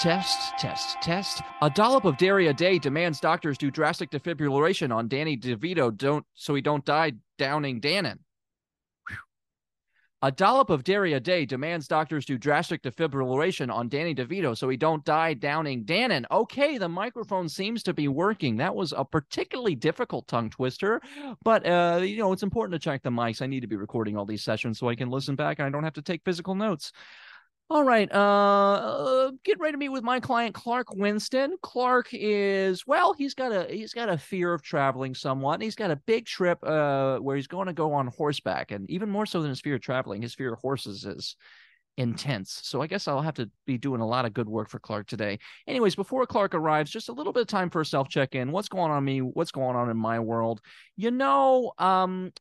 Test, test, test. A dollop of dairy a day demands doctors do drastic defibrillation on Danny DeVito don't so he don't die downing Dannon. A dollop of dairy a day demands doctors do drastic defibrillation on Danny DeVito so he don't die downing Dannon. Okay, the microphone seems to be working. That was a particularly difficult tongue twister, but uh, you know it's important to check the mics. I need to be recording all these sessions so I can listen back and I don't have to take physical notes. All right. Uh, uh, get ready to meet with my client Clark Winston. Clark is well, he's got a he's got a fear of traveling somewhat. He's got a big trip uh where he's going to go on horseback, and even more so than his fear of traveling, his fear of horses is intense. So I guess I'll have to be doing a lot of good work for Clark today. Anyways, before Clark arrives, just a little bit of time for a self check in. What's going on me? What's going on in my world? You know, um.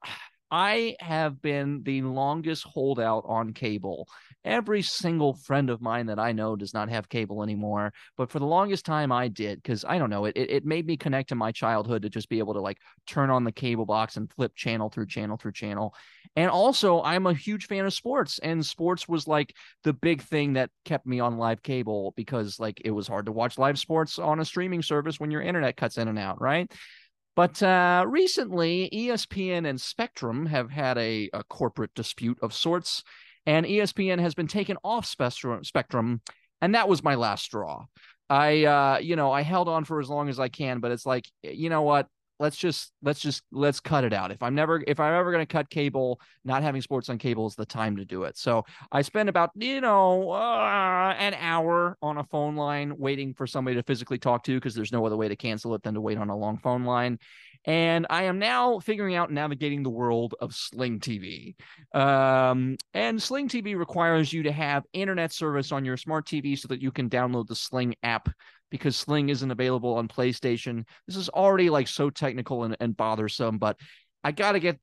I have been the longest holdout on cable. Every single friend of mine that I know does not have cable anymore. But for the longest time, I did because I don't know, it, it made me connect to my childhood to just be able to like turn on the cable box and flip channel through channel through channel. And also, I'm a huge fan of sports, and sports was like the big thing that kept me on live cable because like it was hard to watch live sports on a streaming service when your internet cuts in and out, right? But uh, recently, ESPN and Spectrum have had a, a, corporate dispute of sorts, and ESPN has been taken off Spectrum, Spectrum and that was my last straw. I, uh, you know, I held on for as long as I can, but it's like, you know what? Let's just let's just let's cut it out. If I'm never if I'm ever going to cut cable, not having sports on cable is the time to do it. So I spend about you know uh, an hour on a phone line waiting for somebody to physically talk to because there's no other way to cancel it than to wait on a long phone line. And I am now figuring out navigating the world of Sling TV. Um, and Sling TV requires you to have internet service on your smart TV so that you can download the Sling app because Sling isn't available on PlayStation. This is already like so technical and, and bothersome, but I got to get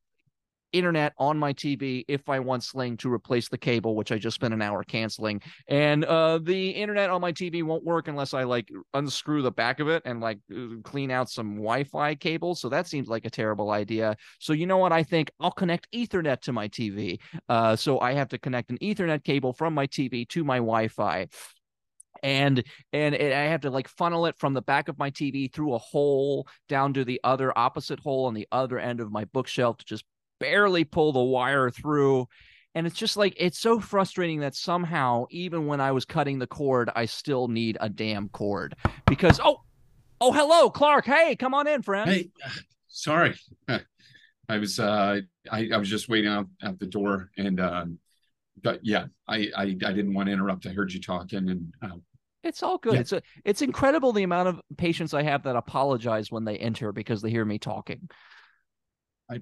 internet on my TV if I want Sling to replace the cable, which I just spent an hour canceling. And uh, the internet on my TV won't work unless I like unscrew the back of it and like uh, clean out some Wi-Fi cables. So that seems like a terrible idea. So you know what? I think I'll connect Ethernet to my TV. Uh, so I have to connect an Ethernet cable from my TV to my Wi-Fi and and it, I have to like funnel it from the back of my TV through a hole down to the other opposite hole on the other end of my bookshelf to just barely pull the wire through. And it's just like it's so frustrating that somehow, even when I was cutting the cord, I still need a damn cord because oh, oh, hello, Clark. Hey, come on in, friend. Hey, sorry, I was uh, I, I was just waiting out at the door and. Um, but yeah, I, I, I didn't want to interrupt. I heard you talking, and um, it's all good. Yeah. It's a, it's incredible the amount of patients I have that apologize when they enter because they hear me talking. I,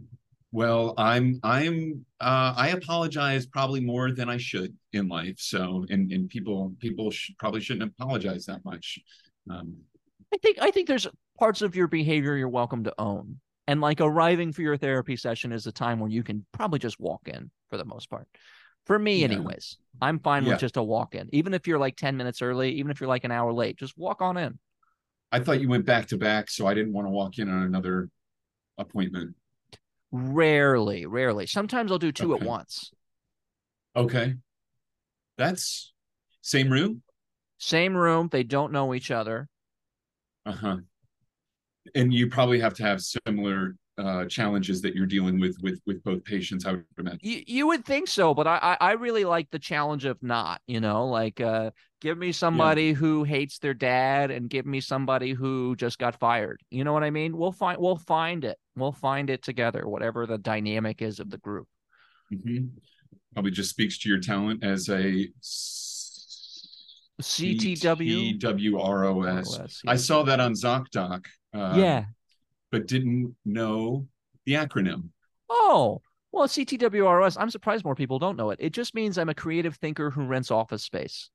well, I'm I'm uh, I apologize probably more than I should in life. So, and and people people should, probably shouldn't apologize that much. Um, I think I think there's parts of your behavior you're welcome to own, and like arriving for your therapy session is a time where you can probably just walk in for the most part. For me, Yeah. anyways, I'm fine Yeah. with just a walk in. Even if you're like 10 minutes early, even if you're like an hour late, just walk on in. I thought you went back to back, so I didn't want to walk in on another appointment. Rarely, rarely. Sometimes I'll do two at once. Okay, that's same room. Same room, they don't know each other. Uh huh. And you probably have to have similar uh, challenges that you're dealing with with with both patients. I would imagine. You, you would think so, but I, I I really like the challenge of not, you know, like uh give me somebody who hates their dad and give me somebody who just got fired. You know what I mean? We'll find we'll find it. We'll find it together, whatever the dynamic is of the group. Mhm. Probably just speaks to your talent as a CTW. CTWROS. I saw that on ZocDoc. um, yeah. But didn't know the acronym. Oh, well, CTWROS. I'm surprised more people don't know it. It just means I'm a creative thinker who rents office space.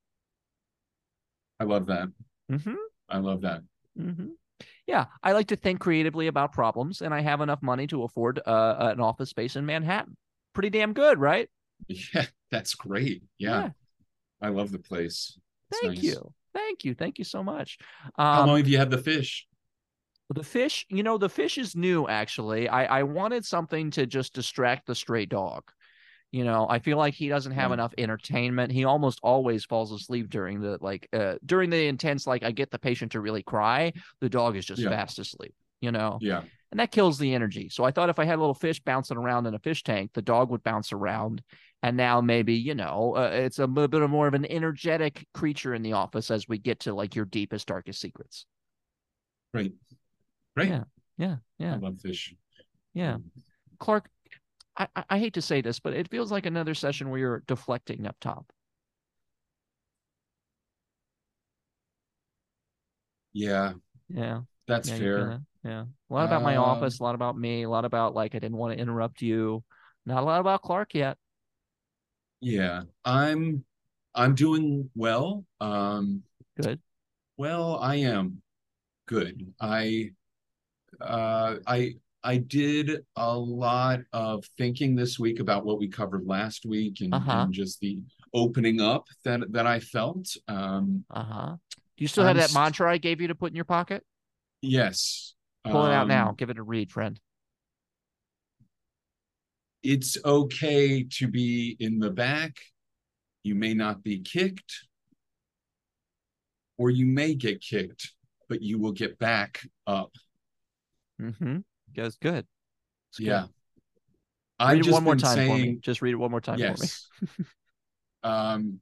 I love that. Mm-hmm. I love that. Mm-hmm. Yeah, I like to think creatively about problems, and I have enough money to afford uh, an office space in Manhattan. Pretty damn good, right? Yeah, that's great. Yeah. I love the place. It's Thank nice. you. Thank you. Thank you so much. How Um, long have you had the fish? The fish, you know, the fish is new actually. I, I wanted something to just distract the stray dog. You know, I feel like he doesn't have Yeah. enough entertainment. He almost always falls asleep during the like uh during the intense like I get the patient to really cry, the dog is just Yeah. fast asleep, you know. Yeah. and that kills the energy. So I thought if I had a little fish bouncing around in a fish tank, the dog would bounce around. And now maybe you know uh, it's a little bit more of an energetic creature in the office as we get to like your deepest, darkest secrets. Great. Great. Yeah. Yeah, I yeah, love fish. yeah. Clark, I, I- I hate to say this, but it feels like another session where you're deflecting up top. Yeah, Yeah, that's yeah, fair. that? Yeah, a lot about my Um, office, a lot about me, a lot about like I didn't want to interrupt you. Not a lot about Clark yet. Yeah. I'm I'm doing well. Um Good. well, I am good. I uh I I did a lot of thinking this week about what we covered last week and, Uh-huh. and just the opening up that that I felt. Um Uh huh. Do you still have I'm that mantra I gave you to put in your pocket? yes. Pull it out now. Um, Give it a read, friend. it's okay to be in the back. You may not be kicked, or you may get kicked, but you will get back up. Mm-hmm. That's good. Yeah. Read I've it one more time for me. Just read it one more time for me. um,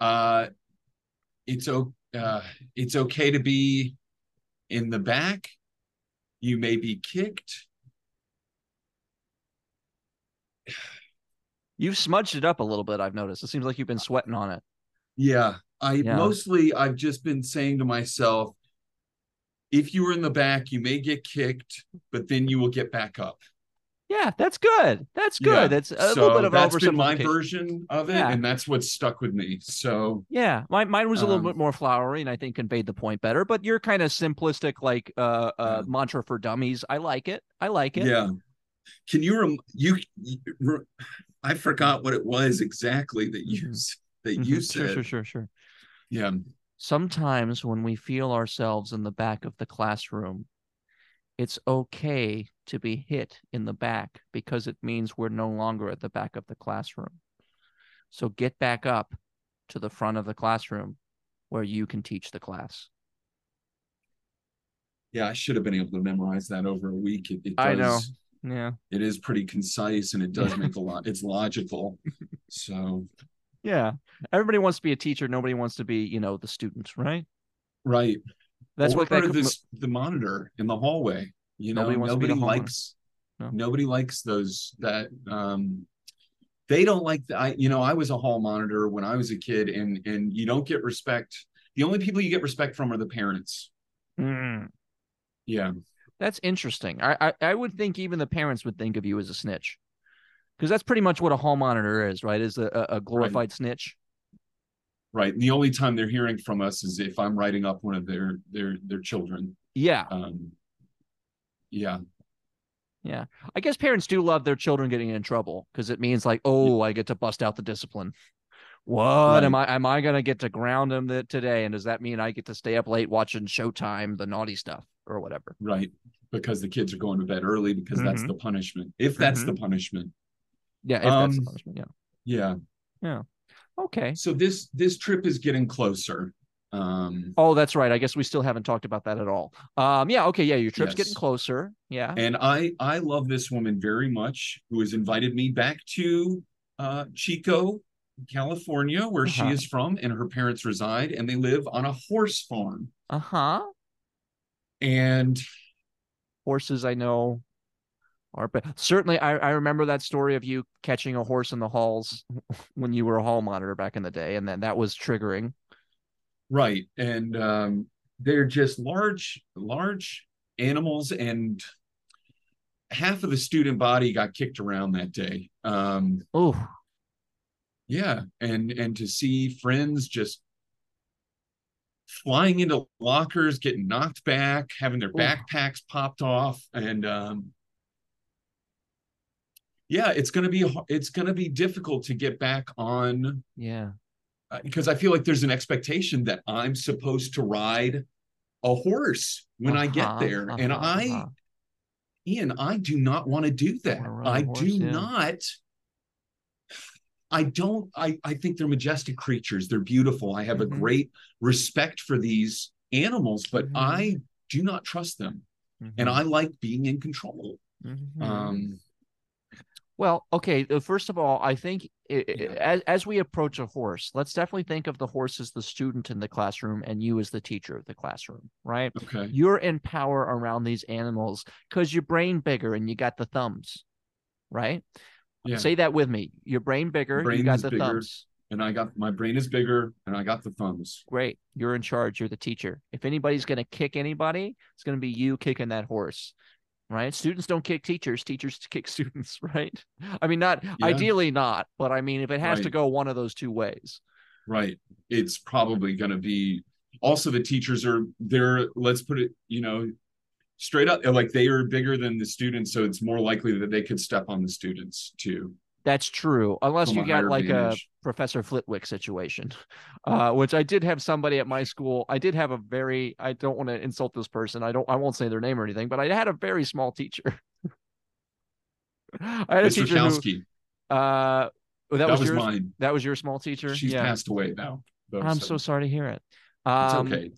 uh, it's o- uh, it's okay to be in the back. You may be kicked. You've smudged it up a little bit, I've noticed. It seems like you've been sweating on it. Yeah, I Yeah. mostly I've just been saying to myself, if you were in the back, you may get kicked, but then you will get back up. Yeah, that's good. That's good. Yeah, That's a so little bit of that's been my version of it, Yeah. and that's what stuck with me. So Yeah, my, mine was a little Um, bit more flowery and I think conveyed the point better, but you're kind of simplistic, like uh, uh, mantra for dummies. I like it. I like it. yeah, can you rem- you, you re- I forgot what it was exactly that you Mhm. s- that Mhm. you Sure, sure, sure, sure. Yeah, sometimes when we feel ourselves in the back of the classroom, it's okay to be hit in the back because it means we're no longer at the back of the classroom. So get back up to the front of the classroom where you can teach the class. yeah, I should have been able to memorize that over a week. It, it does, I know. Yeah. it is pretty concise and it does make a lot. It's logical. So Yeah. Everybody wants to be a teacher. Nobody wants to be, you know, the student, right? right. That's or what that this, the monitor in the hallway. You know, Nobody nobody, wants to be the hallway. likes No. nobody likes those that um they don't like the, I you know, I was a hall monitor when I was a kid and and you don't get respect. The only people you get respect from are the parents. Mm, Yeah. that's interesting. I, I I would think even the parents would think of you as a snitch. Because that's pretty much what a hall monitor is, right? Is a, a glorified snitch. Right. And the only time they're hearing from us is if I'm writing up one of their their their children. Yeah. Um yeah. Yeah. I guess parents do love their children getting in trouble because it means like, oh, I get to bust out the discipline. What am I? Am I gonna get to ground them th- today? And does that mean I get to stay up late watching Showtime, the naughty stuff, or whatever? Right. Because the kids are going to bed early because that's Mhm. the punishment. If that's Mhm. the punishment. Yeah, if that's Um, punishment. Yeah. Yeah. Okay. So this this trip is getting closer. Um Oh, that's right. I guess we still haven't talked about that at all. Um, yeah. Okay. Yeah, your trip's getting closer. Yeah. and I I love this woman very much who has invited me back to uh Chico, California, where Uh-huh. she is from and her parents reside and they live on a horse farm. Uh huh. And Horses, I know. But certainly I, I remember that story of you catching a horse in the halls when you were a hall monitor back in the day, and then that was triggering. Right. And um, they're just large, large animals, and half of the student body got kicked around that day. Um, Oh, yeah, and and to see friends just flying into lockers, getting knocked back, having their Ooh. backpacks popped off, and um, yeah, it's gonna be it's gonna be difficult to get back on yeah. uh, because I feel like there's an expectation that I'm supposed to ride a horse when I get Uh-huh, there, and uh-huh, I, uh-huh. Ian, I do not want to do that. a I horse, do yeah. not. I don't. I I think they're majestic creatures. They're beautiful. I have Mhm. a great respect for these animals, but Mhm. I do not trust them, and I like being in control. Mhm. Um, Well, okay. uh, First of all, I think i- i- Yeah. as as we approach a horse, let's definitely think of the horse as the student in the classroom and you as the teacher of the classroom, right? okay. You're in power around these animals because your brain bigger and you got the thumbs, right? Yeah. Say that with me. Your brain bigger, you brain got is the bigger. thumbs. and I got my brain is bigger, and I got the thumbs. Great. You're in charge. You're the teacher. If anybody's going to kick anybody, it's going to be you kicking that horse. Right? Students don't kick teachers, teachers kick students, right? I mean, not ideally not, but I mean, if it has to go one of those two ways. Right. It's probably going to be. Also, the teachers are they're. Let's put it. You know, straight up, like they are bigger than the students, so it's more likely that they could step on the students too. That's true, unless From you got like a Professor Flitwick situation, uh, which I did have somebody at my school. I did have a very. I don't want to insult this person. I don't. I won't say their name or anything, but I had a very small teacher. I had a Mr. teacher who. Uh, oh, that, that, was, was yours. mine. That was your small teacher. She's yeah, passed away now. though, I'm so sorry to hear it. It's Um, okay.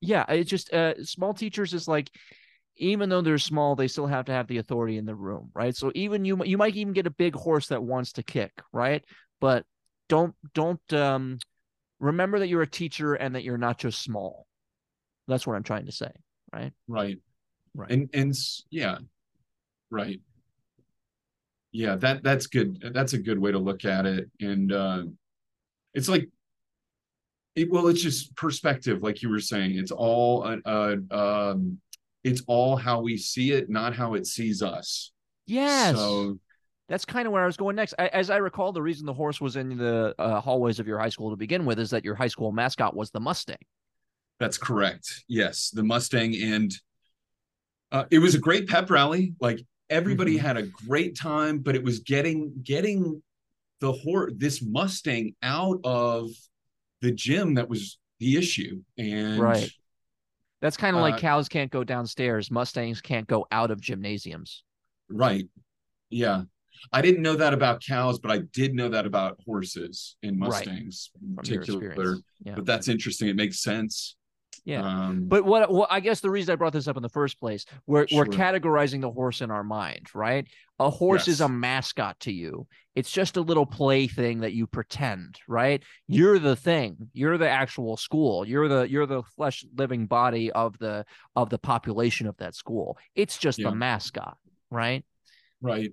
Yeah, it just uh, small teachers is like, even though they're small, they still have to have the authority in the room, right? So even you, you might even get a big horse that wants to kick, right? But don't don't um, remember that you're a teacher and that you're not just small. That's what I'm trying to say, right? Right. Right. And and yeah. Right. Yeah, that that's good. That's a good way to look at it. And uh it's like it, well, it's just perspective, like you were saying. It's all a, uh um it's all how we see it, not how it sees us. Yes. So That's kind of where I was going next. I, as I recall, the reason the horse was in the uh, hallways of your high school to begin with is that your high school mascot was the Mustang. That's correct. Yes, the Mustang, and uh, it was a great pep rally. Like everybody Mhm. had a great time, but it was getting getting the horse, this Mustang, out of the gym that was the issue. And Right. That's kind of like Uh, cows can't go downstairs, Mustangs can't go out of gymnasiums. right, yeah. I didn't know that about cows, but I did know that about horses and Right. Mustangs in particular. Yeah. But that's interesting. It makes sense. Yeah. Um, But what, what I guess the reason I brought this up in the first place, we're we're categorizing the horse in our mind, right? A horse is a mascot to you. It's just a little plaything that you pretend, right? You're the thing. You're the actual school. You're the you're the flesh living body of the of the population of that school. It's just Yeah. the mascot, right? Right.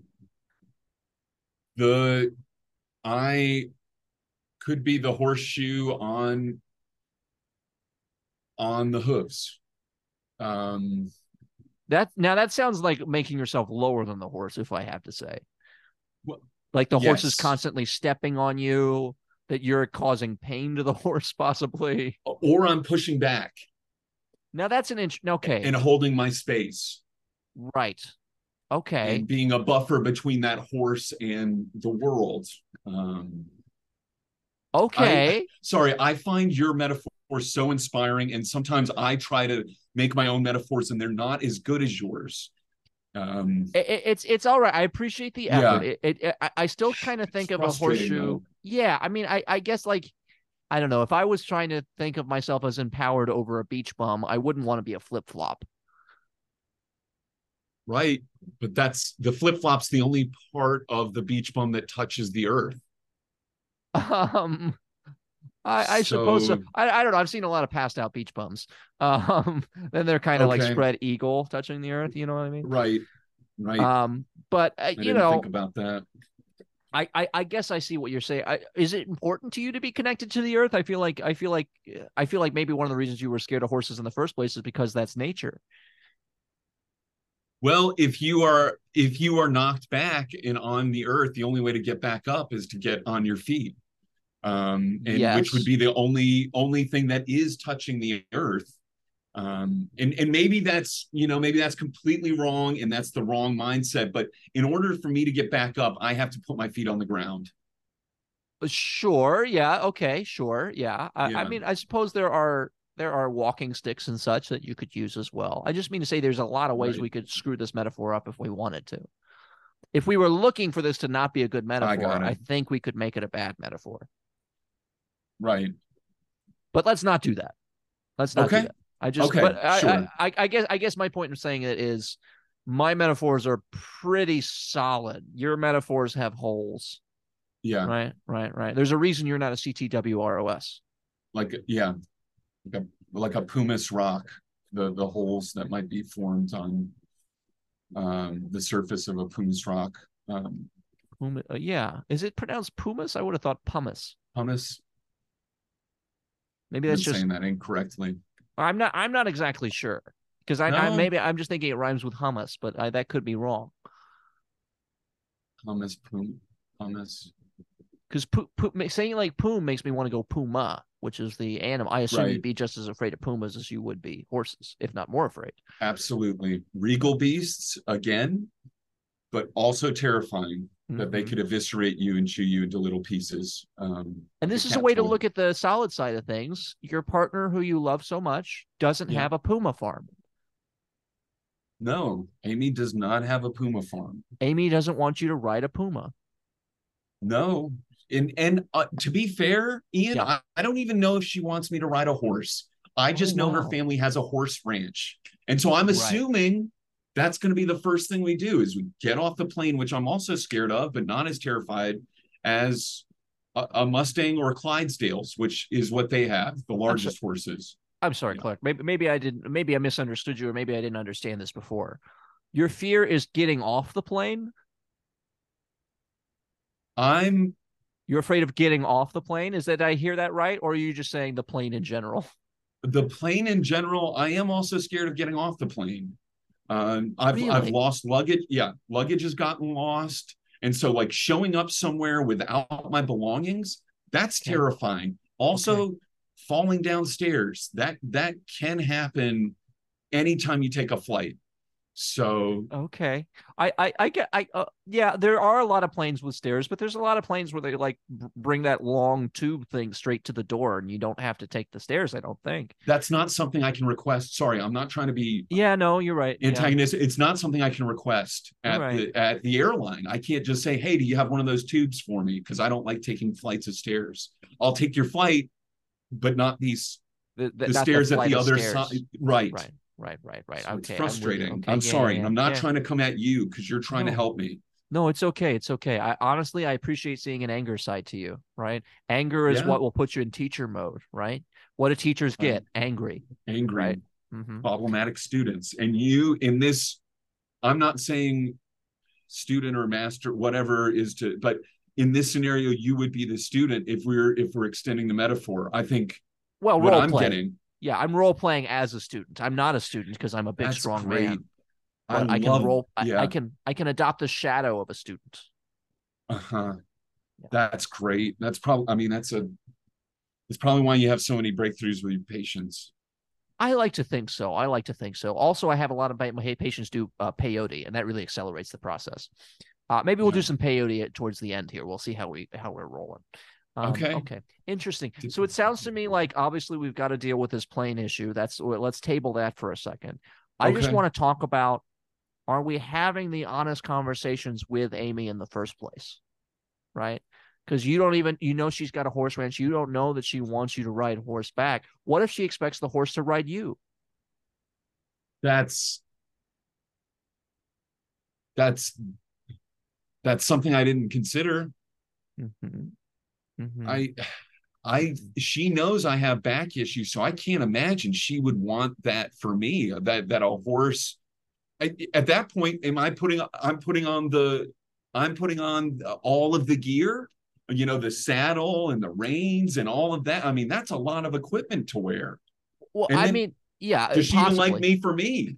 The I could be the horseshoe on on the hooves. Um That now that sounds like making yourself lower than the horse, if I have to say. Well, like the horse is constantly stepping on you, that you're causing pain to the horse, possibly. or I'm pushing back Now that's an inch. Okay, and holding my space right. Okay, and being a buffer between that horse and the world. Um okay. sorry, I find your metaphor so inspiring and sometimes I try to make my own metaphors and they're not as good as yours. Um I- I- it's it's all right. I appreciate the Yeah. effort. It, it, it- I, I still kind of think of a horseshoe. though. Yeah, I mean, I I guess like. I don't know. If I was trying to think of myself as empowered over a beach bum, I wouldn't want to be a flip flop. Right. But that's the flip flop's the only part of the beach bum that touches the earth. Um, I, I suppose so. So- I, I don't know. I've seen a lot of passed out beach bums. Um, then they're kind of like spread eagle touching the earth. You know what I mean? Right. right. Um, but uh, I you know, think about that. I, I, I guess I see what you're saying. I, is it important to you to be connected to the earth? I feel like I feel like I feel like maybe one of the reasons you were scared of horses in the first place is because that's nature. Well, if you are if you are knocked back and on the earth, the only way to get back up is to get on your feet. Um, and Yes. which would be the only only thing that is touching the earth. Um, and and maybe that's you know maybe that's completely wrong and that's the wrong mindset. But in order for me to get back up, I have to put my feet on the ground. Uh, Sure, yeah, okay, sure, yeah. I, I mean, I suppose there are there are walking sticks and such that you could use as well. I just mean to say there's a lot of ways Right. we could screw this metaphor up if we wanted to. If we were looking for this to not be a good metaphor, got I, think we could make it a bad metaphor. Right. But let's not do that. Let's not Okay. do that. I just Okay, but I, sure. I, I, I guess I guess my point in saying it is my metaphors are pretty solid. Your metaphors have holes. Yeah. Right, right, right. There's a reason you're not a CTWROS. Like yeah. Like a like a pumice rock. The the holes that might be formed on um the surface of a pumice rock. Um Puma, uh, yeah. Is it pronounced pumice? I would have thought pumice. pumice. Maybe I'm that's just saying that incorrectly. I'm not I'm not exactly sure. Because I, I maybe I'm just thinking it rhymes with hummus, but I, that could be wrong. Hummus, pum, pumice. Because pu- ma- saying like poom makes me want to go puma, which is the animal. I assume Right. you'd be just as afraid of pumas as you would be horses, if not more afraid. Absolutely. Regal beasts again, but also terrifying that they could eviscerate you and chew you into little pieces. Um, And this is a way to look at the solid side of things. Your partner, who you love so much, doesn't Yeah. have a puma farm. No, Amy does not have a puma farm. Amy doesn't want you to ride a puma. No. And and uh, to be fair, Ian, Yeah. I, I don't even know if she wants me to ride a horse. I just Oh, know wow. her family has a horse ranch. And so I'm assuming that's going to be the first thing we do is we get off the plane, which I'm also scared of, but not as terrified as a, a Mustang or a Clydesdales, which is what they have, the largest horses. I'm sorry, Yeah. Clark. Maybe maybe I didn't. Maybe I misunderstood you, or maybe I didn't understand this before. Your fear is getting off the plane. I'm You're afraid of getting off the plane. Is that I hear that right, or are you just saying the plane in general? the plane in general. I am also scared of getting off the plane. Um, I've I've lost luggage. Yeah, luggage has gotten lost, and so like showing up somewhere without my belongings, that's Okay. terrifying. Also, falling downstairs that that can happen anytime you take a flight. So Okay, I I I get I uh, yeah. There are a lot of planes with stairs, but there's a lot of planes where they like bring that long tube thing straight to the door, and you don't have to take the stairs. I don't think. that's not something I can request. Sorry, I'm not trying to be Yeah, no, you're right. Yeah. antagonist. It's not something I can request at Right. the at the airline. I can't just say, "Hey, do you have one of those tubes for me?" Because I don't like taking flights of stairs. I'll take your flight, but not these The, the, not stairs at the other stairs. side. Right. Right, right, right, right. So okay, it's I'm frustrating. Okay, I'm yeah, sorry. yeah, I'm not trying to come at you because you're trying to help me. No, it's okay. It's okay. I honestly, I appreciate seeing an anger side to you, right? Anger is what will put you in teacher mode, right? What do teachers get? Angry. Angry, Right. hmm problematic students, and you in this. I'm not saying student or master, whatever is to, but in this scenario, you would be the student if we're if we're extending the metaphor. I think Well, what I'm playing. getting Yeah, I'm role playing as a student. I'm not a student because I'm a big, That's strong great. man. I But I, can love- role. I, yeah. I can. I can adopt the shadow of a student. Uh-huh. Yeah. That's great. That's probably I mean, that's a it's probably why you have so many breakthroughs with your patients. I like to think so. I like to think so. Also, I have a lot of my patients do uh, peyote, and that really accelerates the process. Uh, maybe we'll do some peyote at, towards the end here. We'll see how we how we're rolling. Um, Okay. Okay. Interesting. So it sounds to me like obviously we've got to deal with this plane issue. That's let's table that for a second. I just want to talk about: Are we having the honest conversations with Amy in the first place? Right. Because you don't even you know she's got a horse ranch. You don't know that she wants you to ride horseback. What if she expects the horse to ride you? That's that's that's something I didn't consider. Mhm. Mhm. I I she knows I have back issues, so I can't imagine she would want that for me. That that a horse I, at that point, am I putting? I'm putting on the. I'm putting on all of the gear. You know, the saddle and the reins and all of that. I mean, that's a lot of equipment to wear. Well, And I mean, yeah, Does she even like me for me?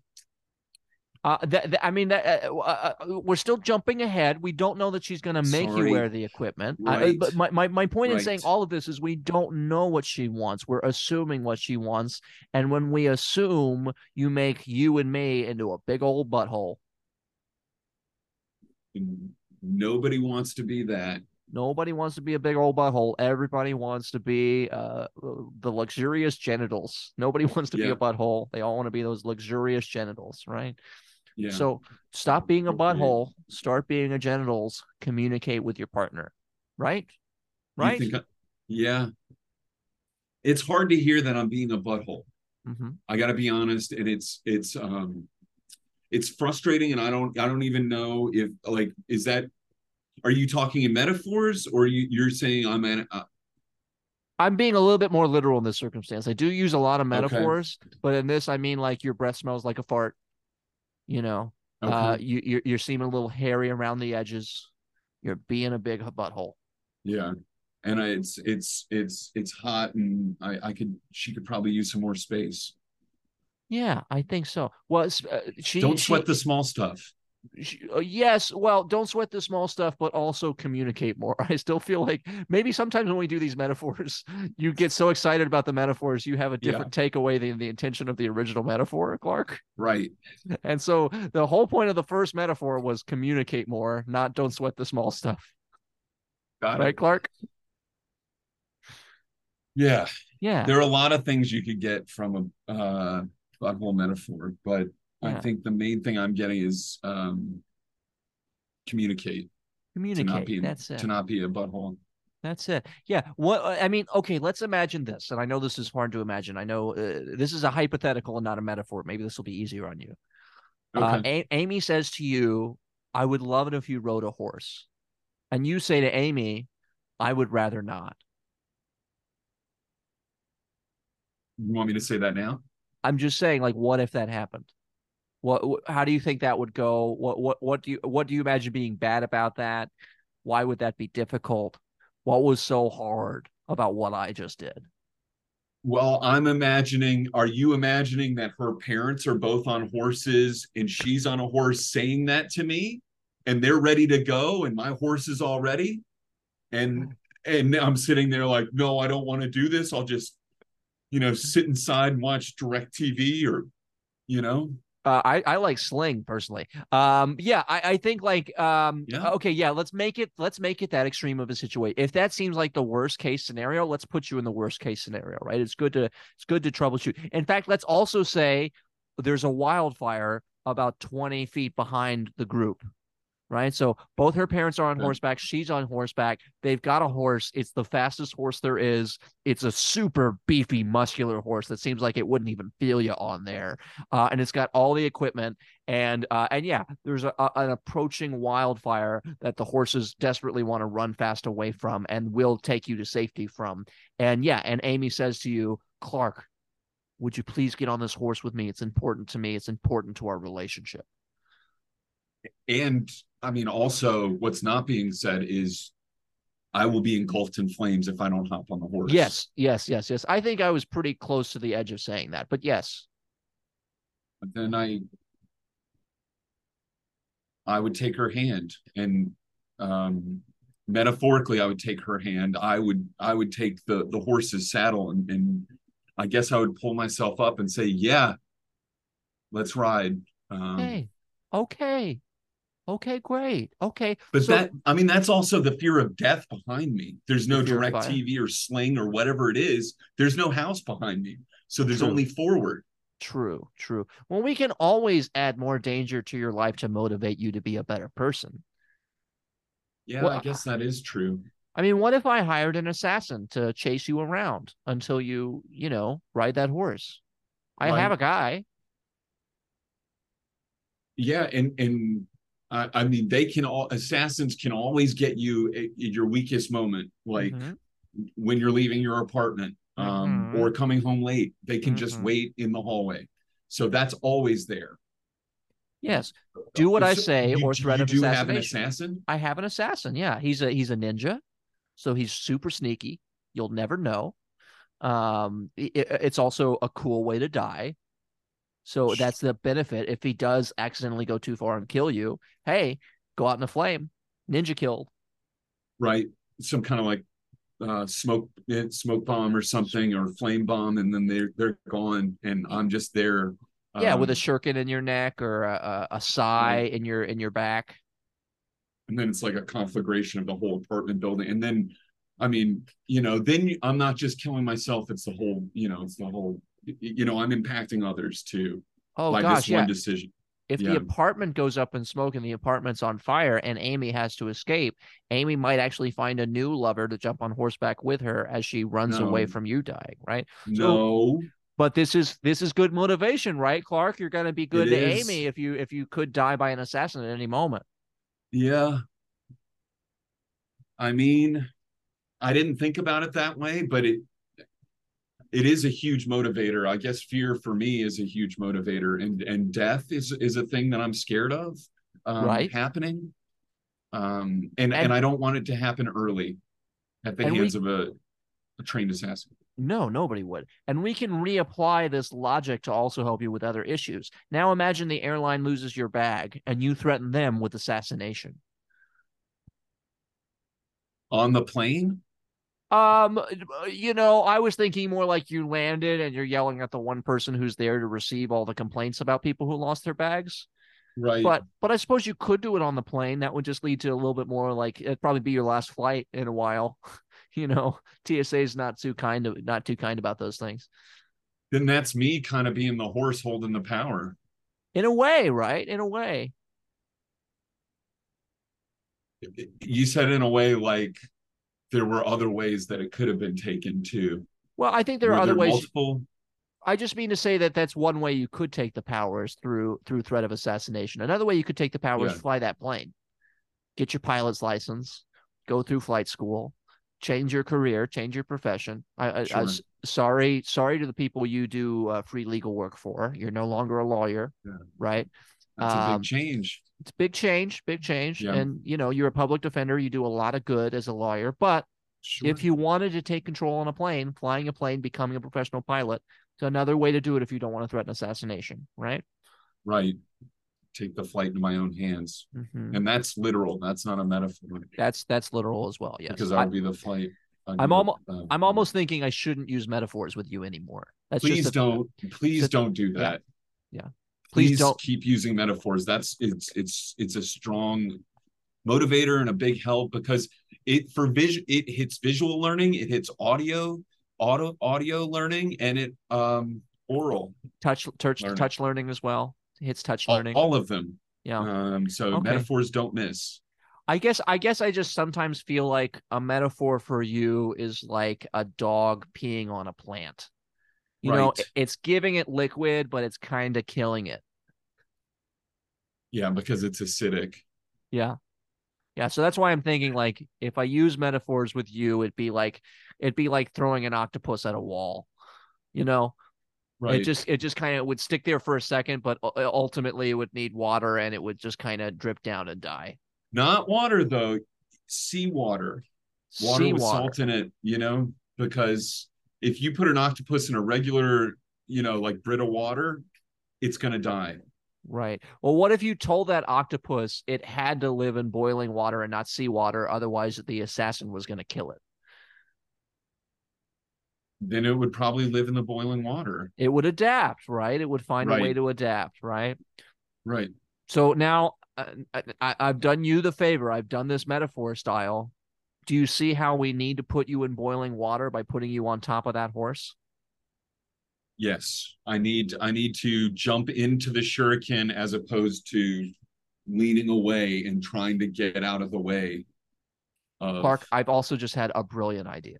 Uh, that, that- I mean, that, uh, uh, uh, we're still jumping ahead. We don't know that she's going to make you wear the equipment. Uh, Right. but my, my, my point in saying all of this is we don't know what she wants. We're assuming what she wants. And when we assume, you make you and me into a big old butthole. Nobody wants to be that. Nobody wants to be a big old butthole. Everybody wants to be uh, the luxurious genitals. Nobody wants to be a butthole. They all want to be those luxurious genitals, right? Yeah. So stop being a butthole, start being a genitals, communicate with your partner. Right? Right? I- yeah. It's hard to hear that I'm being a butthole. hmm I got to be honest, and it's it's um it's frustrating, and I don't I don't even know if like is that are you talking in metaphors or you you're saying I'm an uh, I'm being a little bit more literal in this circumstance. I do use a lot of Okay. metaphors, but in this, I mean like your breath smells like a fart. You know, okay. uh, you you're, you're seeming a little hairy around the edges. You're being a big butthole. yeah, and I, it's it's it's it's hot, and I I could she could probably use some more space. Yeah, I think so. Well, uh, she Don't she- sweat the small stuff. Uh, yes well don't sweat the small stuff but also communicate more i still feel like maybe sometimes when we do these metaphors you get so excited about the metaphors you have a Yeah. different takeaway than the intention of the original metaphor clark Right. and so the whole point of the first metaphor was communicate more not don't sweat the small stuff Got right it. clark Yeah. yeah There are a lot of things you could get from a uh butthole metaphor, but I think the main thing I'm getting is um communicate to not communicate be that's it to not be a butthole. That's it. Yeah. What I mean, okay, let's imagine this. And I know this is hard to imagine. I know uh, this is a hypothetical and not a metaphor. Maybe this will be easier on you. Uh, Okay. A- Amy says to you, I would love it if you rode a horse. And you say to Amy, I would rather not. you want me to say that now? I'm just saying, like, what if that happened? What, how do you think that would go? What, what, what do you, what do you imagine being bad about that? Why would that be difficult? What was so hard about what I just did? Well, I'm imagining, are you imagining that her parents are both on horses and she's on a horse saying that to me and they're ready to go and my horse is all ready? And and I'm sitting there like, no, I don't want to do this. I'll just, you know, sit inside and watch DirecTV or, you know, Uh, I I like Sling personally. Um, yeah, I I think like um, Yeah. okay, yeah. Let's make it let's make it that extreme of a situation. If that seems like the worst case scenario, let's put you in the worst case scenario, right? It's good to it's good to troubleshoot. In fact, let's also say there's a wildfire about 20 feet behind the group. Right. So both her parents are on horseback. She's on horseback. They've got a horse. It's the fastest horse there is. It's a super beefy, muscular horse that seems like it wouldn't even feel you on there uh, and it's got all the equipment and uh, and yeah there's a, a- an approaching wildfire that the horses desperately want to run fast away from and will take you to safety from and yeah and amy says to you clark would you please get on this horse with me it's important to me it's important to our relationship and I mean, also what's not being said is I will be engulfed in flames if I don't hop on the horse. yes yes yes yes i think i was pretty close to the edge of saying that but yes But then I I would take her hand and um metaphorically I would take her hand. I would I would take the the horse's saddle and, and I guess I would pull myself up and say, Yeah, let's ride. Um okay okay okay great okay but so- that I mean that's also the fear of death behind me. There's no The direct. TV or sling or whatever it is. There's no house behind me. So there's True. only forward. True, true. Well, we can always add more danger to your life to motivate you to be a better person. Yeah, Well, I guess that is true. I mean, what if I hired an assassin to chase you around until you, you know, ride that horse? I Right. have a guy. Yeah, and and I, I mean they can all assassins can always get you at, at your weakest moment, like Mhm. when you're leaving your apartment um, Mhm. or coming home late. They can just Mhm. wait in the hallway, so that's always there. Yes. Do what I say you, or threat of do have an assassin. I have an assassin. Yeah, he's a he's a ninja, so he's super sneaky. You'll never know. Um, i- i- it's also a cool way to die. So that's the benefit. If he does accidentally go too far and kill you, hey, go out in a flame, ninja killed. right? Some kind of like uh smoke eh, smoke bomb or something or flame bomb, and then they're they're gone, and I'm just there. yeah, with a um, shuriken in your neck or a, a, a sai in your in your back. and then it's like a conflagration of the whole apartment building, and then, I mean, you know, then I'm not just killing myself; it's the whole, you know, it's the whole, you know, I'm impacting others too Oh by gosh, this yeah. one decision. if Yeah. the apartment goes up in smoke and the apartment's on fire and Amy has to escape, Amy might actually find a new lover to jump on horseback with her as she runs away from you dying, right? No, But this is this is good motivation, right, Clark? You're going to be good It to is. Amy if you if you could die by an assassin at any moment. yeah. I mean, I didn't think about it that way, but it it is a huge motivator. I guess fear for me is a huge motivator, and and death is is a thing that I'm scared of um, Right. happening. Um, and, And- and I don't want it to happen early at the And we- hands of a, a trained assassin. No, nobody would. And we can reapply this logic to also help you with other issues. Now imagine the airline loses your bag and you threaten them with assassination. On the plane, Um, you know, I was thinking more like you landed and you're yelling at the one person who's there to receive all the complaints about people who lost their bags. right? But but I suppose you could do it on the plane. That would just lead to a little bit more like it'd probably be your last flight in a while. you know, TSA is not too kind of not too kind about those things. then that's me kind of being the horse holding the power. In a way, right? In a way. You said in a way like there were other ways that it could have been taken too. Well, I think there are Were other ways. Multiple, I just mean to say that that's one way you could take the powers through through threat of assassination. Another way you could take the powers Yeah. fly that plane, get your pilot's license, go through flight school, change your career, change your profession. I, I, I Sure. sorry, sorry to the people you do uh, free legal work for. You're no longer a lawyer, Yeah. right? that's a Um, big change. It's big change, big change, Yeah. and you know you're a public defender. You do a lot of good as a lawyer, but Sure. if you wanted to take control on a plane, flying a plane, becoming a professional pilot, it's another way to do it if you don't want to threaten assassination, right? right, take the flight into my own hands, Mhm. and that's literal. That's not a metaphor. That's that's literal as well. Yes, because I'll be the flight. I'm almost uh, I'm almost thinking I shouldn't use metaphors with you anymore. That's Please just a- don't. Please a- don't do that. yeah. Please Please, don't- keep using metaphors. That's it's it's it's a strong motivator and a big help because it for vision it hits visual learning, it hits audio, auto audio learning, and it um oral touch touch Learning. touch learning as well. Hits touch all, learning. all of them. yeah. Um, so Okay. metaphors don't miss. I guess I guess I just sometimes feel like a metaphor for you is like a dog peeing on a plant. You know, Right. i- it's giving it liquid, but it's kind of killing it. Yeah, because it's acidic. Yeah. Yeah. So that's why I'm thinking like if I use metaphors with you, it'd be like it'd be like throwing an octopus at a wall. You know, Right. it just it just kind of would stick there for a second, but ultimately it would need water and it would just kind of drip down and die. Not water though, seawater. Water with Seawater. salt in it, you know, because if you put an octopus in a regular, you know, like Brita water, it's gonna die. Right. Well, what if you told that octopus it had to live in boiling water and not seawater, otherwise the assassin was going to kill it? Then it would probably live in the boiling water. It would adapt, right? It would find a way to adapt, right? Right. So now uh, I, I, I've done you the favor. I've done this metaphor style. Do you see how we need to put you in boiling water by putting you on top of that horse? Yes. I need I need to jump into the shuriken as opposed to leaning away and trying to get out of the way. Of, Clark, I've also just had a brilliant idea.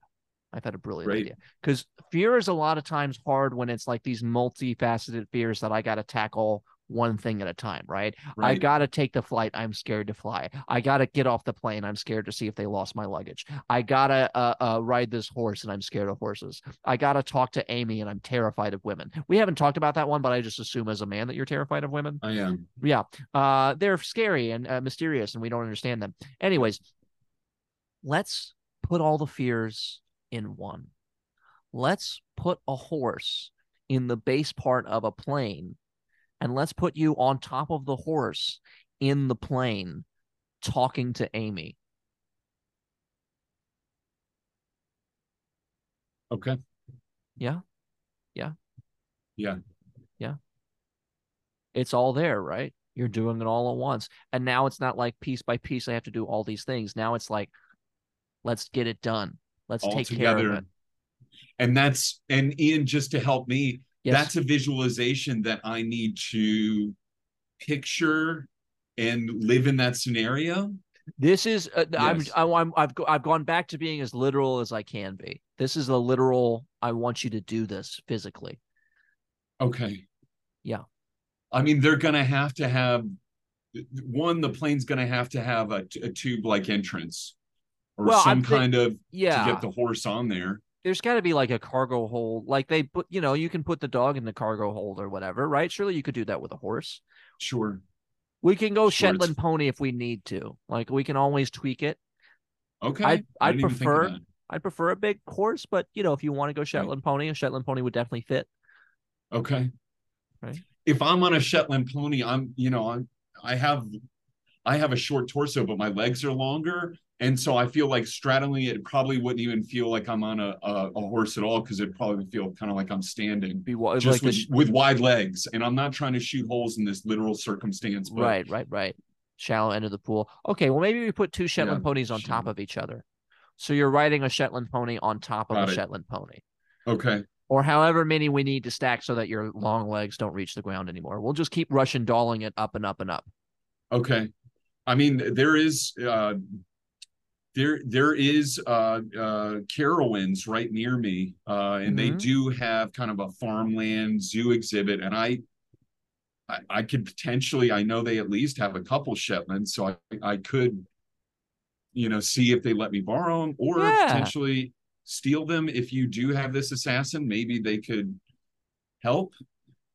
I've had a brilliant Great. idea because fear is a lot of times hard when it's like these multifaceted fears that I got to tackle one thing at a time, right? I got to take the flight. I'm scared to fly. I got to get off the plane. I'm scared to see if they lost my luggage. I got to uh, uh, ride this horse and I'm scared of horses. I got to talk to Amy and I'm terrified of women. We haven't talked about that one, but I just assume as a man that you're terrified of women. I am. Yeah. Uh, they're scary and uh, mysterious and we don't understand them. Anyways, let's put all the fears in one. Let's put a horse in the base part of a plane and let's put you on top of the horse in the plane talking to Amy. Okay. Yeah. Yeah. Yeah. Yeah. It's all there, right? You're doing it all at once. And now it's not like piece by piece I have to do all these things. Now it's like let's get it done. Let's All take care of it. And that's and Ian, just to help me, Yes. that's a visualization that I need to picture and live in that scenario. This is uh, I'm, Yes. I, I'm I've I've gone back to being as literal as I can be. This is a literal. I want you to do this physically. Okay. Yeah. I mean, they're gonna have to have one. The plane's gonna have to have a, a tube-like entrance, or Well, some I'm kind of Yeah, to get the horse on there. There's got to be like a cargo hold. Like they put, you know, you can put the dog in the cargo hold or whatever, right? Surely you could do that with a horse. Sure. We can go Sure, it's- Shetland pony if we need to. Like we can always tweak it. Okay. I'd- I I'd didn't even think of prefer- that. I prefer a big horse, but you know, if you want to go Shetland pony, a Shetland pony would definitely fit. Okay. Right. If I'm on a Shetland pony, I'm, you know, I'm, I have, I have a short torso, but my legs are longer. And so I feel like straddling it probably wouldn't even feel like I'm on a, a, a horse at all because it'd probably feel kind of like I'm standing Be wa- just like with, sh- with wide legs. And I'm not trying to shoot holes in this literal circumstance. But right, right, right. Shallow end of the pool. Okay, well maybe we put two Shetland Yeah, ponies on top of each other. So you're riding a Shetland pony on top of Got a it. Shetland pony. Okay. Or however many we need to stack so that your long legs don't reach the ground anymore. We'll just keep Russian dolling it up and up and up. Okay. I mean, there is uh there there is uh uh Carowinds right near me. Uh and they Mhm. do have kind of a farmland zoo exhibit. And I I, I could potentially I know they at least have a couple Shetlands, so I I could you know see if they let me borrow them or Yeah. potentially steal them if you do have this assassin. Maybe they could help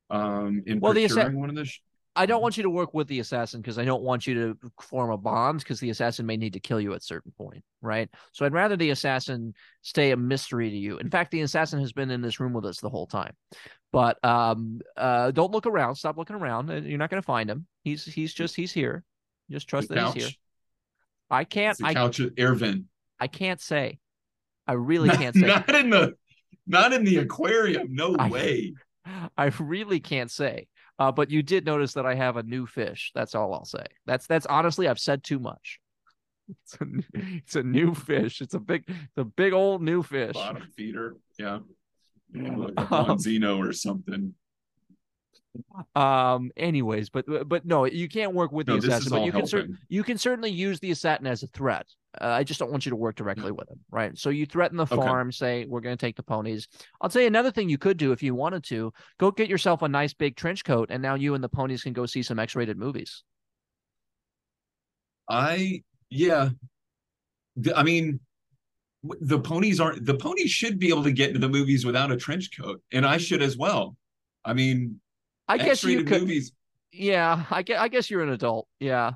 um in Well, the assa- procuring one of the sh- I don't want you to work with the assassin because I don't want you to form a bond because the assassin may need to kill you at a certain point, right? So I'd rather the assassin stay a mystery to you. In fact, the assassin has been in this room with us the whole time. But um, uh, don't look around. Stop looking around. Uh, You're not going to find him. He's he's just he's here. Just trust the that couch. he's here. I can't. the I couch air vent. I can't say. I really not, can't say. not in the not in the aquarium no I- way I really can't say. Uh, but you did notice that I have a new fish. That's all I'll say. That's that's honestly I've said too much. It's a, it's a new fish. It's a big it's a big old new fish. bottom feeder yeah like Um, a Branzino or something Um. Anyways, but but no, you can't work with no the assassin. But you can cer- you can certainly use the assassin as a threat. Uh, I just don't want you to work directly with him, right? So you threaten the Okay. farm, say we're going to take the ponies. I'll tell you another thing you could do if you wanted to. Go get yourself a nice big trench coat, and now you and the ponies can go see some X-rated movies. I yeah I mean the ponies aren't the ponies should be able to get into the movies without a trench coat and I should as well I mean I guess you could. movies Yeah, I guess, I guess you're an adult. Yeah.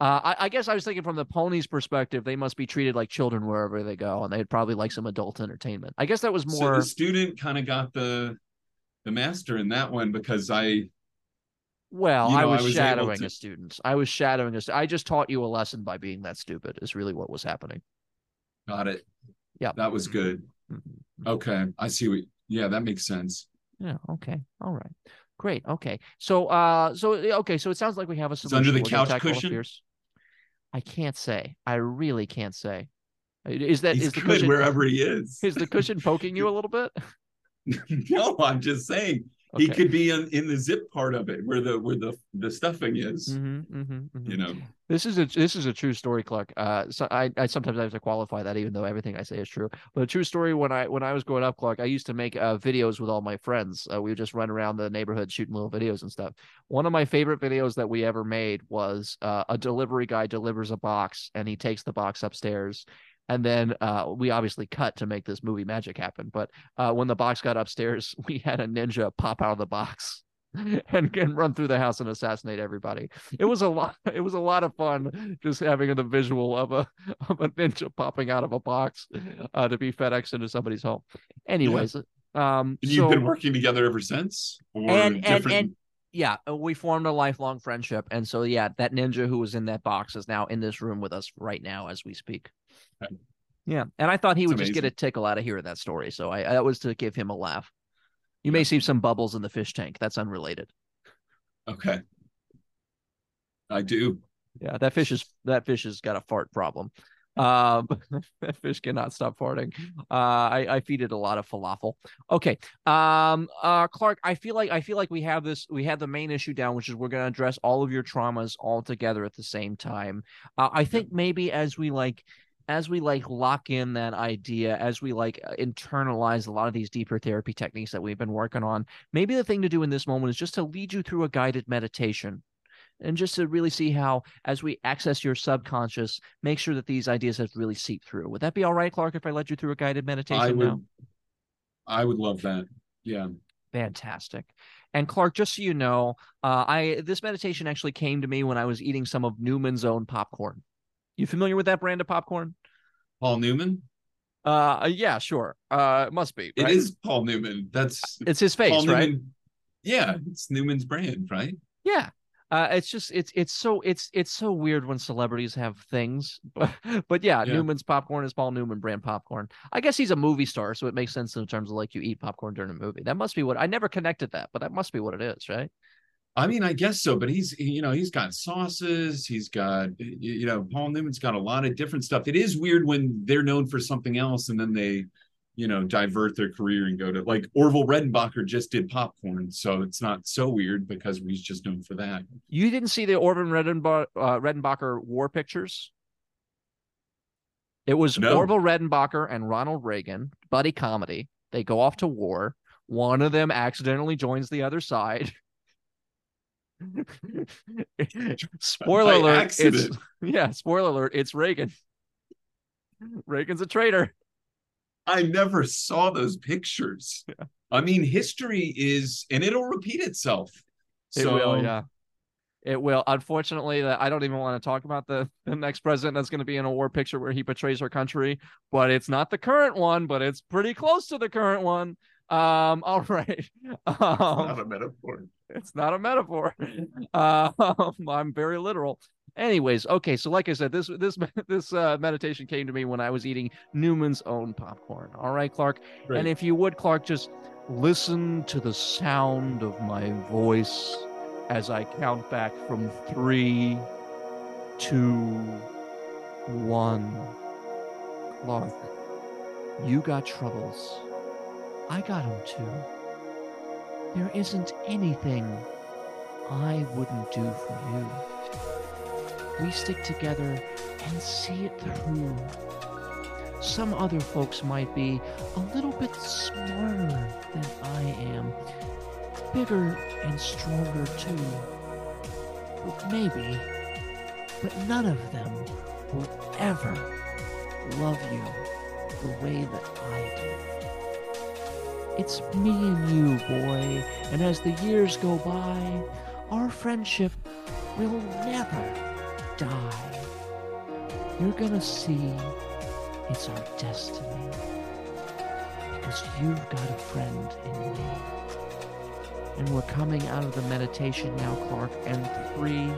Uh, I, I guess I was thinking from the ponies' perspective, they must be treated like children wherever they go, and they'd probably like some adult entertainment. I guess that was so more. the student kind of got the the master in that one because I well, you I know, I was, was shadowing to- a student. I was shadowing a I just taught you a lesson by being that stupid. Is really what was happening. got it Yeah. that was good Mhm. okay I see what yeah that makes sense Yeah. Okay. All right. Great. Okay. So, uh, so okay. So it sounds like we have a solution. under the couch cushion? I can't say. I really can't say. Is that he's is the cushion wherever he is is the cushion poking you a little bit? no, I'm just saying he could be in, in the zip part of it where the where the the stuffing is. Mhm, mhm, mhm. You know, This is a this is a true story, Clark. Uh, so I, I sometimes I have to qualify that, even though everything I say is true. But a true story. When I when I was growing up, Clark, I used to make uh, videos with all my friends. Uh, we would just run around the neighborhood shooting little videos and stuff. One of my favorite videos that we ever made was uh, a delivery guy delivers a box and he takes the box upstairs. And then uh, we obviously cut to make this movie magic happen. But uh, when the box got upstairs, we had a ninja pop out of the box and, and run through the house and assassinate everybody. It was a lot. It was a lot of fun just having the visual of a of a ninja popping out of a box uh, to be FedEx into somebody's home. Anyways, um, and so you've been working together ever since, or And- and- different. and- yeah, uh, we formed a lifelong friendship, and so yeah, that ninja who was in that box is now in this room with us right now as we speak. Yeah, and I thought he would just get a tickle out of hearing that story, so I that was to give him a laugh. You may see some bubbles in the fish tank. That's unrelated. okay, I do. Yeah, that fish is that fish has got a fart problem. Um, that fish cannot stop farting. Uh, I I feed it a lot of falafel. Okay. Um, uh, Clark, I feel like I feel like we have this. We had the main issue down, which is we're going to address all of your traumas all together at the same time. Uh, I think maybe as we like. As we like lock in that idea, as we like uh, internalize a lot of these deeper therapy techniques that we've been working on, maybe the thing to do in this moment is just to lead you through a guided meditation and just to really see how as we access your subconscious make sure that these ideas have really seeped through would that be all right clark if i led you through a guided meditation I would. now I would love that. Yeah. fantastic and clark just so you know uh, i this meditation actually came to me when i was eating some of newman's own popcorn you familiar with that brand of popcorn Paul Newman. uh yeah sure uh it must be It right? is Paul Newman. That's it's his face Paul right Newman. Yeah, it's Newman's brand, right? Yeah. Uh, it's just it's it's so it's it's so weird when celebrities have things, but but yeah, Yeah. Newman's popcorn is Paul Newman brand popcorn. I guess he's a movie star, so it makes sense in terms of like you eat popcorn during a movie. That must be what I never connected that, but that must be what it is, right? I mean, I guess so, but he's you know he's got sauces. He's got you know Paul Newman's got a lot of different stuff. It is weird when they're known for something else and then they you know divert their career and go to like Orville Redenbacher just did popcorn, so it's not so weird because he's just known for that. You didn't see the Orville Redenba- uh, Redenbacher war pictures? It was No. Orville Redenbacher and Ronald Reagan, buddy comedy. They go off to war. One of them accidentally joins the other side. Spoiler By alert. It's, yeah, spoiler alert. It's Reagan. Reagan's a traitor. I never saw those pictures. I mean, history is, and it'll repeat itself. It So will, yeah. It will. Unfortunately, that I don't even want to talk about the, the next president that's going to be in a war picture where he betrays our country, but it's not the current one, but it's pretty close to the current one. Um, all right. Um, not a metaphor. it's not a metaphor. Uh, I'm very literal. Anyways, okay. So, like I said, this this this uh, meditation came to me when I was eating Newman's own popcorn. All right, Clark. Great. And if you would, Clark, just listen to the sound of my voice as I count back from three, two, one. Clark, you got troubles. I got them too. There isn't anything I wouldn't do for you. We stick together and see it through. Some other folks might be a little bit smarter than I am, bigger and stronger too. But maybe, but none of them will ever love you the way that I do. It's me and you, boy, and as the years go by, our friendship will never die. You're gonna see it's our destiny. Because you've got a friend in me. And we're coming out of the meditation now, Clark. And three,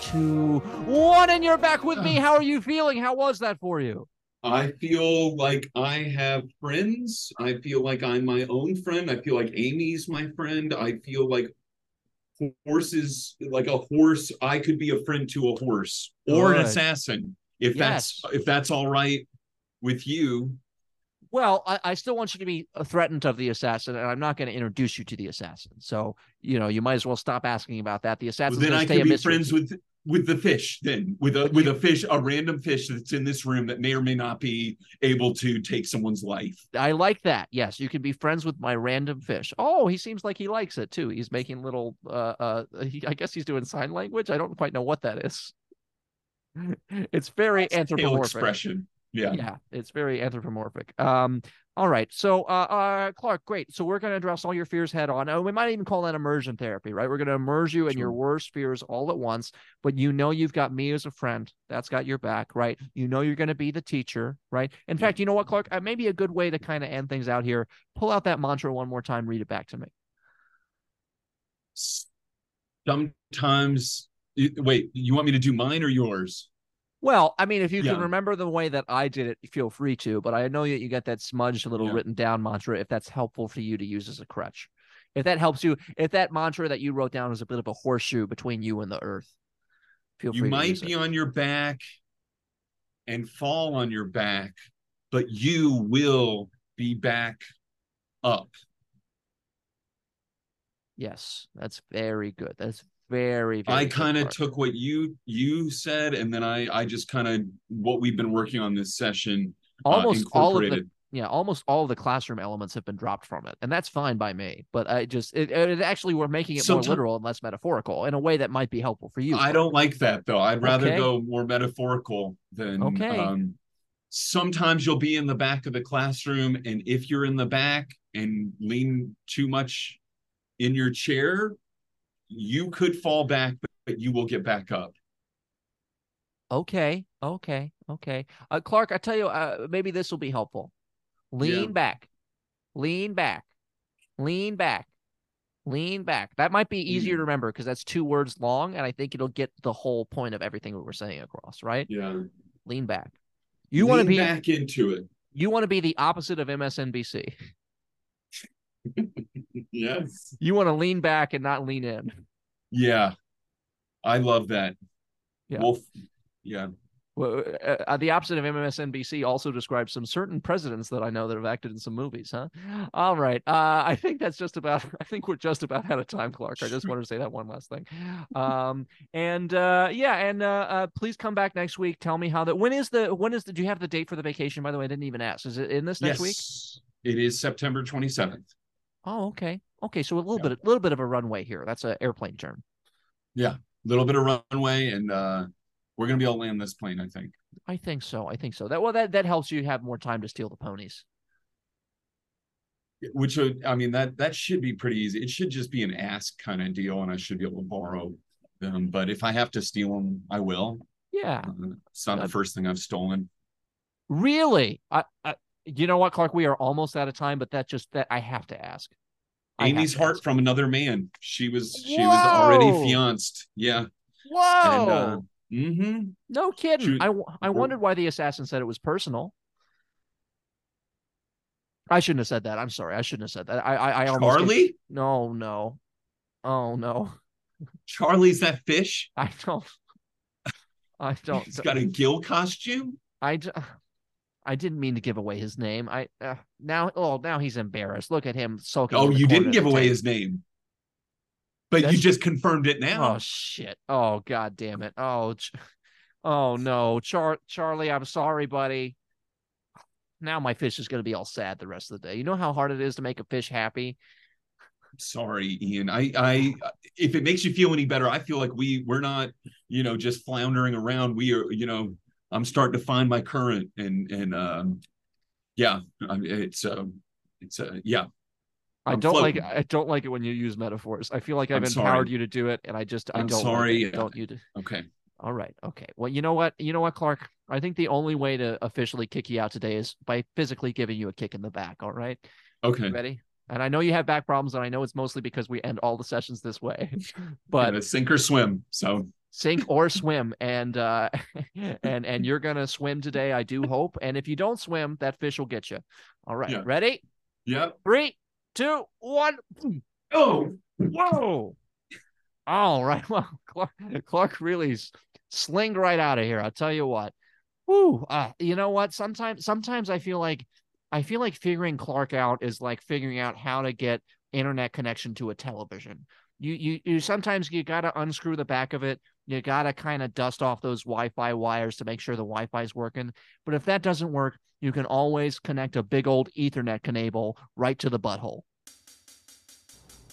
two, one, and you're back with me. Uh. How are you feeling? How was that for you? I feel like I have friends. I feel like I'm my own friend. I feel like Amy's my friend. I feel like horses, like a horse, I could be a friend to a horse or an assassin. If Yes. that's if that's all right with you. Well, I, I still want you to be threatened of the assassin, and I'm not going to introduce you to the assassin. So, you know, you might as well stop asking about that. The assassin. Well, then I can be friends with with the fish then with a with a fish a random fish that's in this room that may or may not be able to take someone's life. I like that. Yes you can be friends with my random fish. Oh he seems like he likes it too. He's making little uh uh he, i guess he's doing sign language? I don't quite know what that is. It's very That's anthropomorphic. expression. Yeah. Yeah it's very anthropomorphic. Um all right so uh, uh clark great. So we're going to address all your fears head on. And we might even call that immersion therapy right? We're going to immerse you in sure. your worst fears all at once but you know you've got me as a friend that's got your back right? You know you're going to be the teacher right? In yeah. fact you know what clark? Uh, maybe a good way to kind of end things out here pull out that mantra one more time read it back to me. Sometimes wait you want me to do mine or yours well, I mean, if you yeah. can remember the way that I did it, feel free to. But I know that you got that smudged little yeah. written down mantra. If that's helpful for you to use as a crutch, if that helps you, if that mantra that you wrote down is a bit of a horseshoe between you and the earth, feel you free. You might be it. on your back and fall on your back, but you will be back up. Yes, that's very good. That's very, very I kind of took what you you said, and then I I just kind of what we've been working on this session. Uh, almost uh, all of the yeah, almost all the classroom elements have been dropped from it, and that's fine by me. But I just it, it actually we're making it more literal and less metaphorical in a way that might be helpful for you. I don't like that though. I'd rather okay. go more metaphorical than okay. Um, sometimes you'll be in the back of the classroom, and if you're in the back and lean too much in your chair, you could fall back, but you will get back up. Okay, okay, okay. Uh, Clark, I tell you, uh, maybe this will be helpful. Lean yeah. back, lean back, lean back, lean back. That might be easier mm. to remember because that's two words long, and I think it'll get the whole point of everything we were saying across. Right? Yeah. Lean back. You want to be back into it. You want to be the opposite of MSNBC. yes. You want to lean back and not lean in. Yeah. I love that. Yeah. Wolf. Yeah. Well, uh, uh the opposite of MSNBC also describes some certain presidents that I know that have acted in some movies, huh? All right. Uh, I think that's just about, I think we're just about out of time, Clark. I just wanted to say that one last thing. Um, and uh, yeah, and uh, uh, please come back next week. Tell me how that, when is the, when is the, do you have the date for the vacation? By the way, I didn't even ask. Is it in this next yes, week? It is September 27th. Oh, okay. Okay. So a little yeah. bit, a little bit of a runway here. That's an airplane term. Yeah. A little bit of runway and, uh, we're gonna be able to land this plane, I think. I think so. I think so. That well, that that helps you have more time to steal the ponies. Which would, I mean, that that should be pretty easy. It should just be an ask kind of deal, and I should be able to borrow them. But if I have to steal them, I will. Yeah, uh, it's not uh, the first thing I've stolen. Really? I, I, you know what, Clark? We are almost out of time, but that just that I have to ask. Amy's heart ask. from another man. She was she Whoa! was already fianced. Yeah. Whoa. And, uh, Mm-hmm. No kidding. I, I wondered why the assassin said it was personal. I shouldn't have said that. I'm sorry. I shouldn't have said that. I I, I almost Charlie? Get... No, no. Oh no. Charlie's that fish? I don't. I don't. He's got a gill costume. I. I didn't mean to give away his name. I uh, now oh now he's embarrassed. Look at him sulking. Oh, you didn't give away his name. But That's... you just confirmed it now. Oh shit. Oh god damn it. Oh Oh no. Char- Charlie, I'm sorry, buddy. Now my fish is going to be all sad the rest of the day. You know how hard it is to make a fish happy? sorry ian i i if it makes you feel any better i feel like we we're not you know just floundering around we are you know i'm starting to find my current and and um yeah it's uh it's uh yeah I don't floating. like I don't like it when you use metaphors. I feel like I've I'm empowered sorry. you to do it, and I just I I'm don't sorry. Like don't you? Do... Okay. All right. Okay. Well, you know what? You know what, Clark? I think the only way to officially kick you out today is by physically giving you a kick in the back. All right. Okay. Ready? And I know you have back problems, and I know it's mostly because we end all the sessions this way. But yeah, sink or swim. So sink or swim, and uh, and and you're gonna swim today. I do hope. And if you don't swim, that fish will get you. All right. Yeah. Ready? Yep. Three, two, one. Oh, whoa. All right. Well, Clark, Clark really slinged right out of here. I'll tell you what. Whoo. Uh, you know what? Sometimes, sometimes I feel like I feel like figuring Clark out is like figuring out how to get internet connection to a television. You you you sometimes you got to unscrew the back of it. You got to kind of dust off those Wi-Fi wires to make sure the Wi-Fi is working. But if that doesn't work, you can always connect a big old Ethernet cable right to the butthole.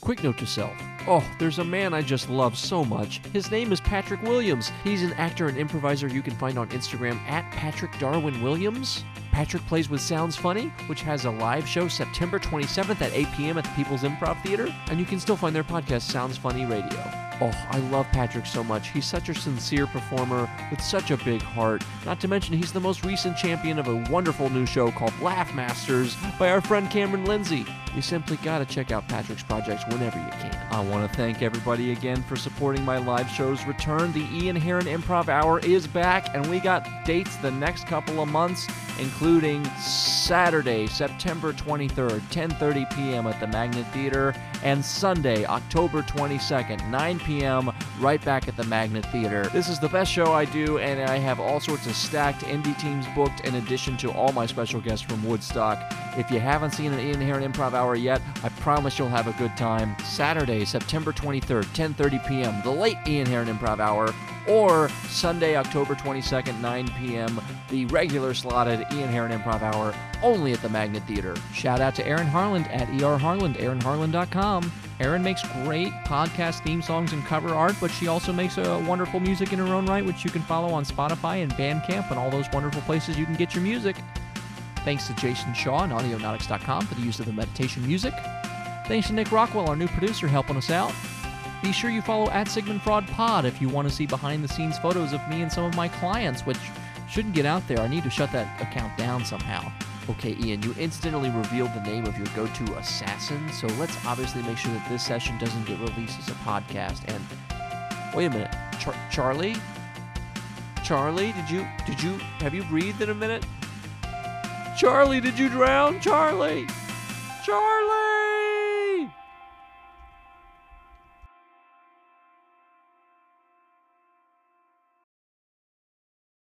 Quick note to self. Oh, there's a man I just love so much. His name is Patrick Williams. He's an actor and improviser you can find on Instagram at Patrick Darwin Williams. Patrick plays with Sounds Funny, which has a live show September 27th at 8 p.m. at the People's Improv Theater, and you can still find their podcast Sounds Funny Radio. Oh, I love Patrick so much. He's such a sincere performer with such a big heart. Not to mention, he's the most recent champion of a wonderful new show called Laugh Masters by our friend Cameron Lindsay. You simply gotta check out Patrick's projects whenever you can. I want to thank everybody again for supporting my live show's return. The Ian Herrin Improv Hour is back, and we got dates the next couple of months, including Saturday, September 23rd, 10:30 p.m. at the Magnet Theater, and Sunday, October 22nd, 9 p.m. right back at the Magnet Theater. This is the best show I do, and I have all sorts of stacked indie teams booked in addition to all my special guests from Woodstock. If you haven't seen an Ian Herrin Improv Hour yet, I promise you'll have a good time. Saturday, September 23rd, 10:30 p.m., the late Ian Herrin Improv Hour, or Sunday, October 22nd, 9 p.m., the regular slotted Ian Herrin Improv Hour, only at the Magnet Theater. Shout out to Erin Harland at ER Harland, aaronharland.com. Erin makes great podcast theme songs and cover art, but she also makes a wonderful music in her own right, which you can follow on Spotify and Bandcamp and all those wonderful places you can get your music. Thanks to Jason Shaw and Audionautix.com for the use of the meditation music. Thanks to Nick Rockwell, our new producer, helping us out. Be sure you follow at Sigmund Fraud Pod if you want to see behind the scenes photos of me and some of my clients, which shouldn't get out there. I need to shut that account down somehow. Okay, Ian, you incidentally revealed the name of your go to assassin, so let's obviously make sure that this session doesn't get released as a podcast. And wait a minute, Char- Charlie? Charlie, did you, did you, have you breathed in a minute? Charlie, did you drown? Charlie! Charlie!